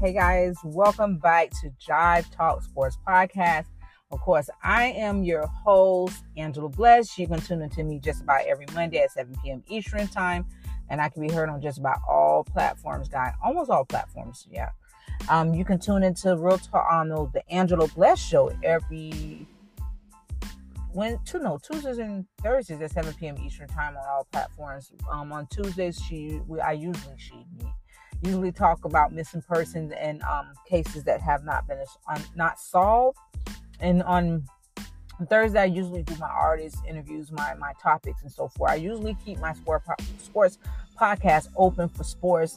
Hey guys, welcome back to Jive Talk Sports Podcast. Of course, I am your host, Angela Blessed. You can tune into me just about every Monday at 7 p.m. Eastern Time, and I can be heard on just about all platforms, guys. Almost all platforms, yeah. Um, you can tune into Real Talk on um, the Angela Blessed Show every when two no Tuesdays and Thursdays at 7 p.m. Eastern time on all platforms. Um, on Tuesdays, she we, I usually she me usually talk about missing persons and um, cases that have not been um, not solved. And on Thursday, I usually do my artist interviews, my my topics, and so forth. I usually keep my sport sports podcast open for sports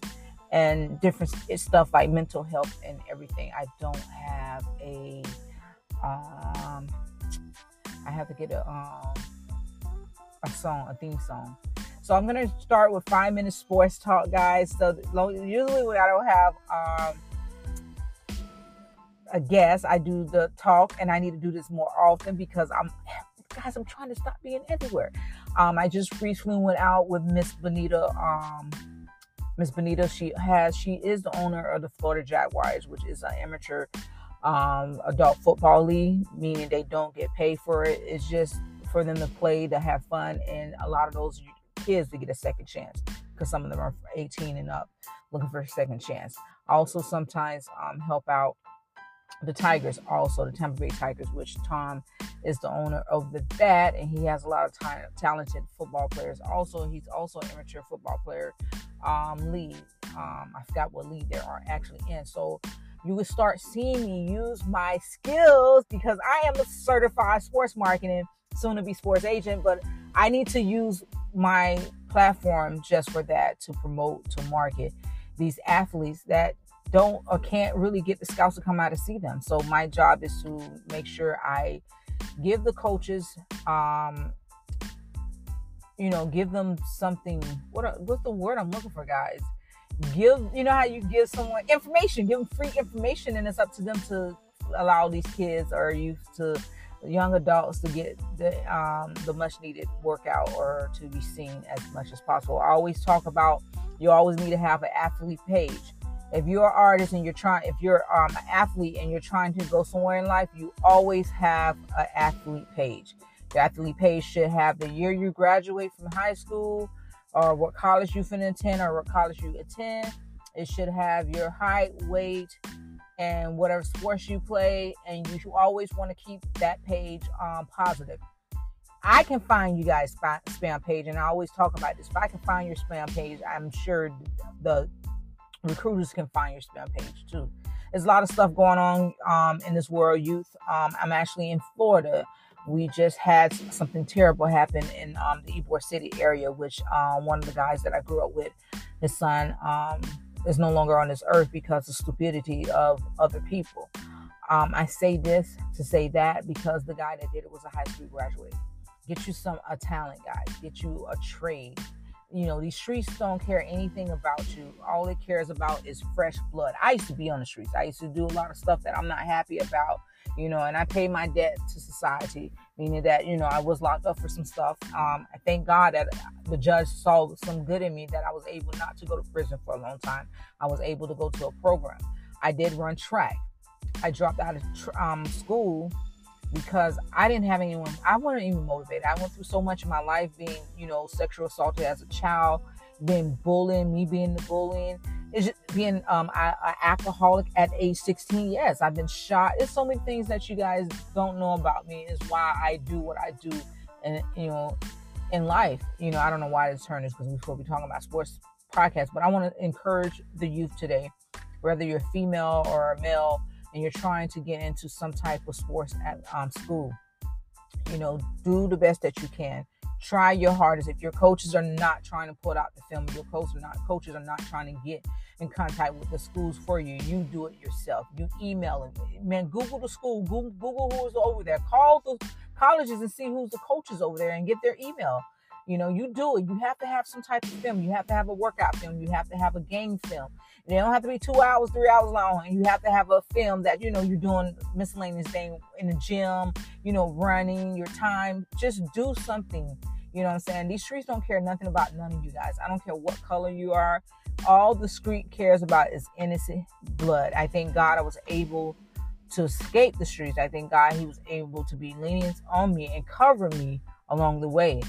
and different stuff like mental health and everything. I don't have a um, I have to get a um a song, a theme song. So I'm gonna start with five minutes sports talk, guys. So usually when I don't have um a guest, I do the talk, and I need to do this more often because I'm guys, I'm trying to stop being everywhere. Um, I just recently went out with Miss Benita. Um, Miss Benita, she has, she is the owner of the Florida Jaguars, which is an amateur um, adult football league, meaning they don't get paid for it. It's just for them to play, to have fun, and a lot of those kids to get a second chance because some of them are 18 and up looking for a second chance. Also, sometimes um, help out the Tigers, also the Tampa Bay Tigers, which Tom is the owner of the that, and he has a lot of t- talented football players. Also, he's also an amateur football player um, league. Um, I forgot what league there are actually in. So you would start seeing me use my skills because I am a certified sports marketing, soon to be sports agent, but I need to use my platform just for that to promote, to market these athletes that don't or can't really get the scouts to come out to see them. So my job is to make sure I give the coaches um you know, give them something what what's the word I'm looking for, guys? give you know how you give someone information give them free information and it's up to them to allow these kids or youth to young adults to get the um, the much needed workout or to be seen as much as possible. I always talk about you always need to have an athlete page. If you're an artist and you're trying if you're um, an athlete and you're trying to go somewhere in life you always have an athlete page. Your athlete page should have the year you graduate from high school or what college you finna attend or what college you attend. It should have your height, weight, and whatever sports you play, and you should always want to keep that page um, positive. I can find you guys spam page, and I always talk about this. If I can find your spam page, I'm sure the recruiters can find your spam page too. There's a lot of stuff going on um, in this world, youth. Um, I'm actually in Florida we just had something terrible happen in um, the Ybor City area, which um, one of the guys that I grew up with, his son, um, is no longer on this earth because of stupidity of other people. Um, I say this to say that because the guy that did it was a high school graduate. Get you some a talent, guys. Get you a trade. You know, these streets don't care anything about you. All it cares about is fresh blood. I used to be on the streets. I used to do a lot of stuff that I'm not happy about you know, and I paid my debt to society, meaning that, you know, I was locked up for some stuff. Um, I thank God that the judge saw some good in me that I was able not to go to prison for a long time. I was able to go to a program. I did run track. I dropped out of um, school because I didn't have anyone. I wasn't even motivated. I went through so much in my life being, you know, sexual assaulted as a child, being bullied, me being the bullying is being um an alcoholic at age 16 yes i've been shot there's so many things that you guys don't know about me is why i do what i do and you know in life. You know i don't know why this turn is because we're be talking about sports podcast but i want to encourage the youth today whether you're female or a male and you're trying to get into some type of sports at um, school you know do the best that you can try your hardest. If your coaches are not trying to put out the film, your coaches are not coaches are not trying to get in contact with the schools for you. You do it yourself. You email it. Man, Google the school. Google, Google who's over there. Call the colleges and see who's the coaches over there and get their email. You know, you do it. You have to have some type of film. You have to have a workout film. You have to have a game film. They don't have to be two hours, three hours long. And you have to have a film that, you know, you're doing miscellaneous thing in the gym, you know, running your time. Just do something. You know what I'm saying? These streets don't care nothing about none of you guys. I don't care what color you are, all the street cares about is innocent blood. I thank God I was able to escape the streets. I thank God He was able to be lenient on me and cover me along the way.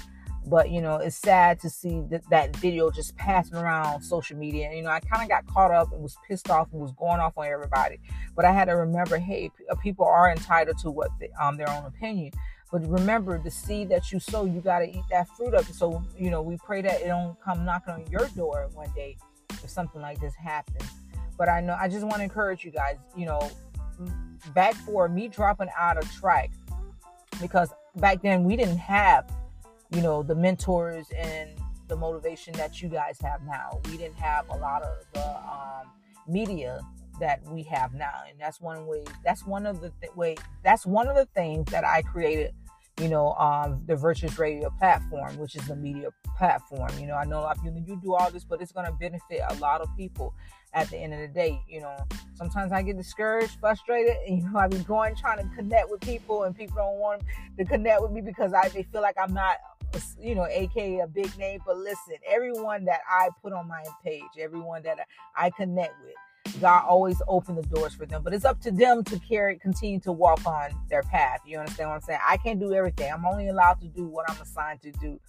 But you know, it's sad to see that that video just passing around social media. And, you know, I kind of got caught up and was pissed off and was going off on everybody. But I had to remember, hey, uh, people are entitled to what um their own opinion. But remember, the seed that you sow, you got to eat that fruit it. So you know, we pray that it don't come knocking on your door one day if something like this happens. But I know I just want to encourage you guys. You know, back for me dropping out of track because back then we didn't have you know the mentors and the motivation that you guys have now we didn't have a lot of the um, media that we have now and that's one way that's one of the th- way that's one of the things that i created you know um, the virtuous radio platform which is the media platform you know i know a lot of you, you do all this but it's going to benefit a lot of people at the end of the day. You know, sometimes I get discouraged, frustrated, and you know, I be going trying to connect with people, and people don't want to connect with me because I they feel like I'm not, you know, aka a big name. But listen, everyone that I put on my page, everyone that I connect with, God always open the doors for them. But it's up to them to carry, continue to walk on their path. You understand what I'm saying? I can't do everything. I'm only allowed to do what I'm assigned to do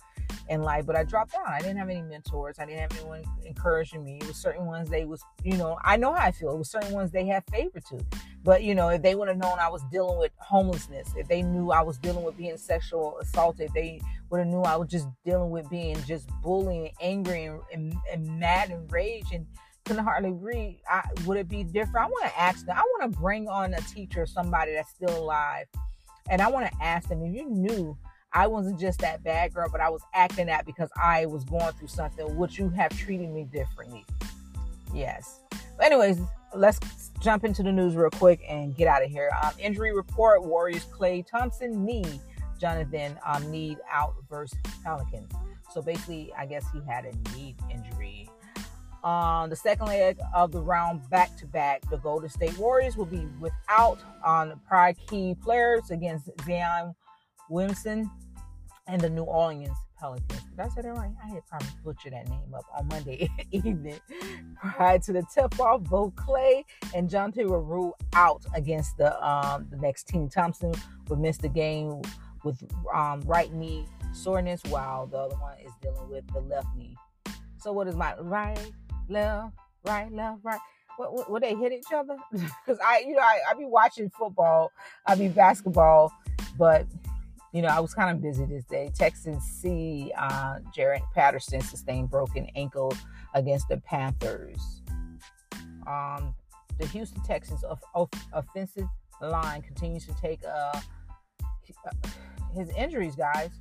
in life, but I dropped down. I didn't have any mentors. I didn't have anyone encouraging me. It was certain ones they was, you know, I know how I feel. It was certain ones they have favor to. But, you know, if they would have known I was dealing with homelessness, if they knew I was dealing with being sexual assaulted, they would have knew I was just dealing with being just bullying, angry, and, and, and mad and rage and couldn't hardly read. I, would it be different? I want to ask them. I want to bring on a teacher, somebody that's still alive, and I want to ask them if you knew I wasn't just that bad girl, but I was acting that because I was going through something. Would you have treated me differently? Yes. Anyways, let's jump into the news real quick and get out of here. Um, injury report: Warriors Klay Thompson knee, Jonathan um, Need out versus Pelicans. So basically, I guess he had a knee injury. On um, the second leg of the round, back to back, the Golden State Warriors will be without on um, prior key players against Zion Williamson and the New Orleans Pelicans. Did I say that right? I had probably butchered that name up on Monday evening. Prior to the tip off, both Klay and Jonte were ruled out against the um, the next team. Thompson would miss the game with um, right knee soreness, while the other one is dealing with the left knee. So, what is my right, left, right, left, right? What, what, what they hit each other? Because I, you know, I, I be watching football, I be basketball, but you know, I was kind of busy this day. Texans see uh, Jarrett Patterson sustain broken ankle against the Panthers. Um, the Houston Texans of, of offensive line continues to take uh, his injuries, guys.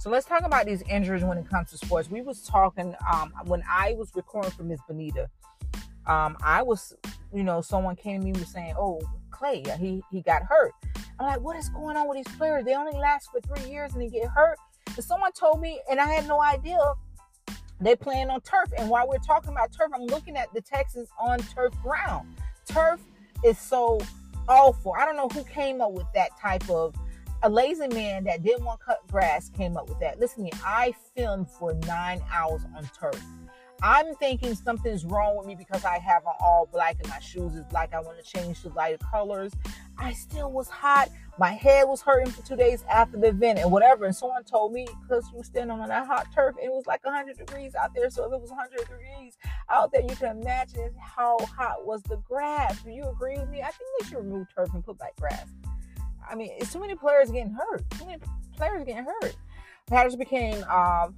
So let's talk about these injuries when it comes to sports. We was talking um, when I was recording for Miss Benita. Um, I was, you know, someone came to me was saying, "Oh, Klay, he he got hurt." I'm like, what is going on with these players? They only last for three years and they get hurt. And someone told me, and I had no idea, they playing on turf. And while we're talking about turf, I'm looking at the Texans on turf ground. Turf is so awful. I don't know who came up with that type of a lazy man that didn't want to cut grass came up with that. Listen to me, I filmed for nine hours on turf. I'm thinking something's wrong with me because I have on all black and my shoes is black. I want to change to lighter colors. I still was hot. My head was hurting for two days after the event and whatever. And someone told me because you were standing on that hot turf, it was like 100 degrees out there. So if it was 100 degrees out there, you can imagine how hot was the grass. Do you agree with me? I think they should remove turf and put back grass. I mean, it's too many players getting hurt. Too many players getting hurt. Patterson became uh,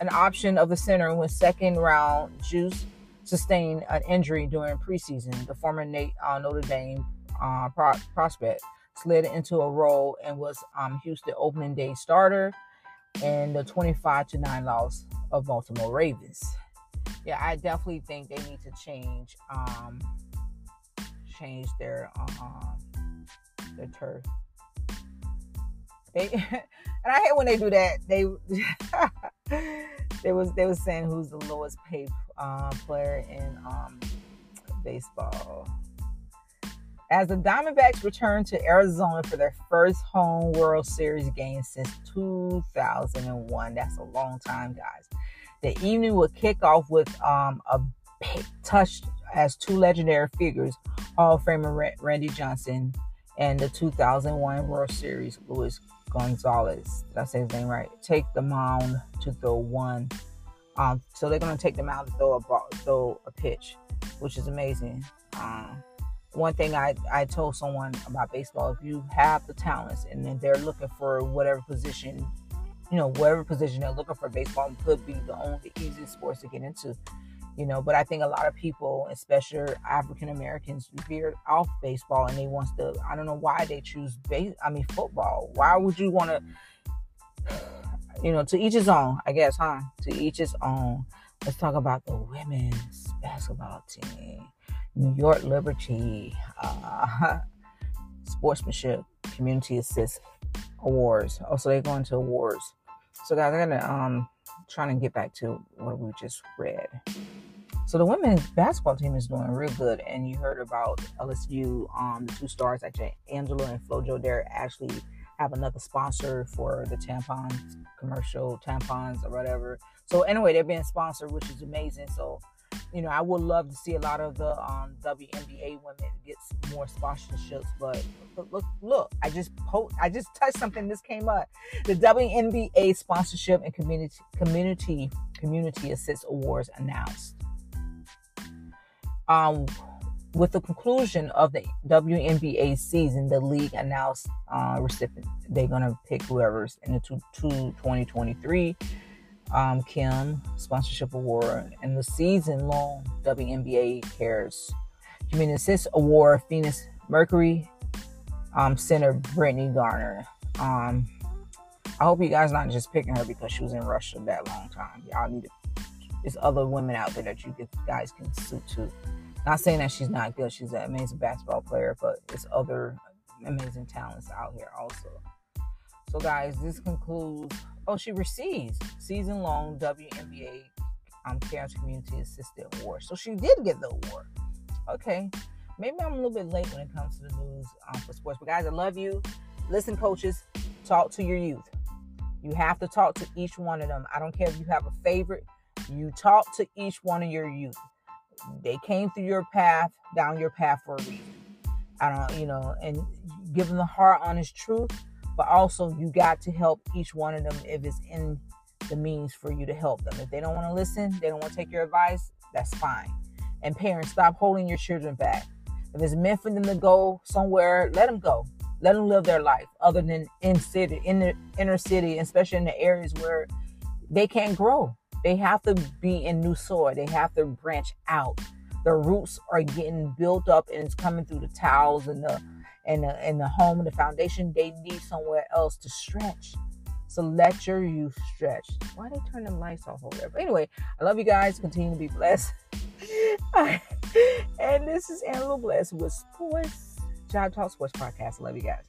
an option of the center when second round Juice sustained an injury during preseason. The former Nate, uh, Notre Dame uh, pro- prospect slid into a role and was um, Houston opening day starter in the 25 to 9 loss of Baltimore Ravens. Yeah, I definitely think they need to change um, change their uh, their turf. They and I hate when they do that. They they was they was saying who's the lowest paid uh, player in um, baseball. As the Diamondbacks return to Arizona for their first home World Series game since 2001, that's a long time, guys. The evening will kick off with um, a touch as two legendary figures, Hall of Famer Randy Johnson and the 2001 World Series Luis Gonzalez. Did I say his name right? Take the mound to throw one. Um, so they're gonna take the mound to throw a ball, throw a pitch, which is amazing. Um, one thing I, I told someone about baseball, if you have the talents and then they're looking for whatever position, you know, whatever position they're looking for, baseball could be the only easiest sports to get into you know but i think a lot of people especially african americans veer off baseball and they want to i don't know why they choose base i mean football. Why would you want to you know to each his own i guess huh? To each his own. Let's talk about the women's basketball team new york liberty uh, sportsmanship community assist awards. Also they're going to awards. So guys i'm gonna um trying to get back to what we just read so the women's basketball team is doing real good, and you heard about LSU, um, the two stars, actually Angela and Flojo. They actually have another sponsor for the tampons commercial, tampons or whatever. So anyway, they're being sponsored, which is amazing. So you know, I would love to see a lot of the um, WNBA women get more sponsorships. But look, look, look I just po- I just touched something. This came up. The WNBA sponsorship and community community community assist awards announced um, with the conclusion of the WNBA season, the league announced uh, recipients. They're going to pick whoever's in the two, two 2023 um, Kim Sponsorship Award and the season long WNBA Cares Community Assist Award Phoenix Mercury um, Center Brittney Griner. Um, I hope you guys not just picking her because she was in Russia that long time. Y'all need to. There's other women out there that you guys can suit to. Not saying that she's not good. She's an amazing basketball player, but there's other amazing talents out here also. So, guys, this concludes. Oh, she receives season long WNBA um, Cares Community Assistant Award. So she did get the award. Okay. Maybe I'm a little bit late when it comes to the news um, for sports. But, guys, I love you. Listen, coaches, talk to your youth. You have to talk to each one of them. I don't care if you have a favorite. You talk to each one of your youth they came through your path, down your path for a reason. I don't, you know, and give them the hard, honest truth, but also you got to help each one of them if it's in the means for you to help them. If they don't want to listen, they don't want to take your advice, that's fine. And parents, stop holding your children back. If it's meant for them to go somewhere, let them go. Let them live their life other than in city, in the inner city, especially in the areas where they can't grow. They have to be in new soil. They have to branch out. The roots are getting built up and it's coming through the towels and the and the, and the home and the foundation. They need somewhere else to stretch. So let your youth stretch. Why they turn them lights off over there? But anyway, I love you guys. Continue to be blessed. and this is Angela Blessed with Sports Job Talk Sports Podcast. I love you guys.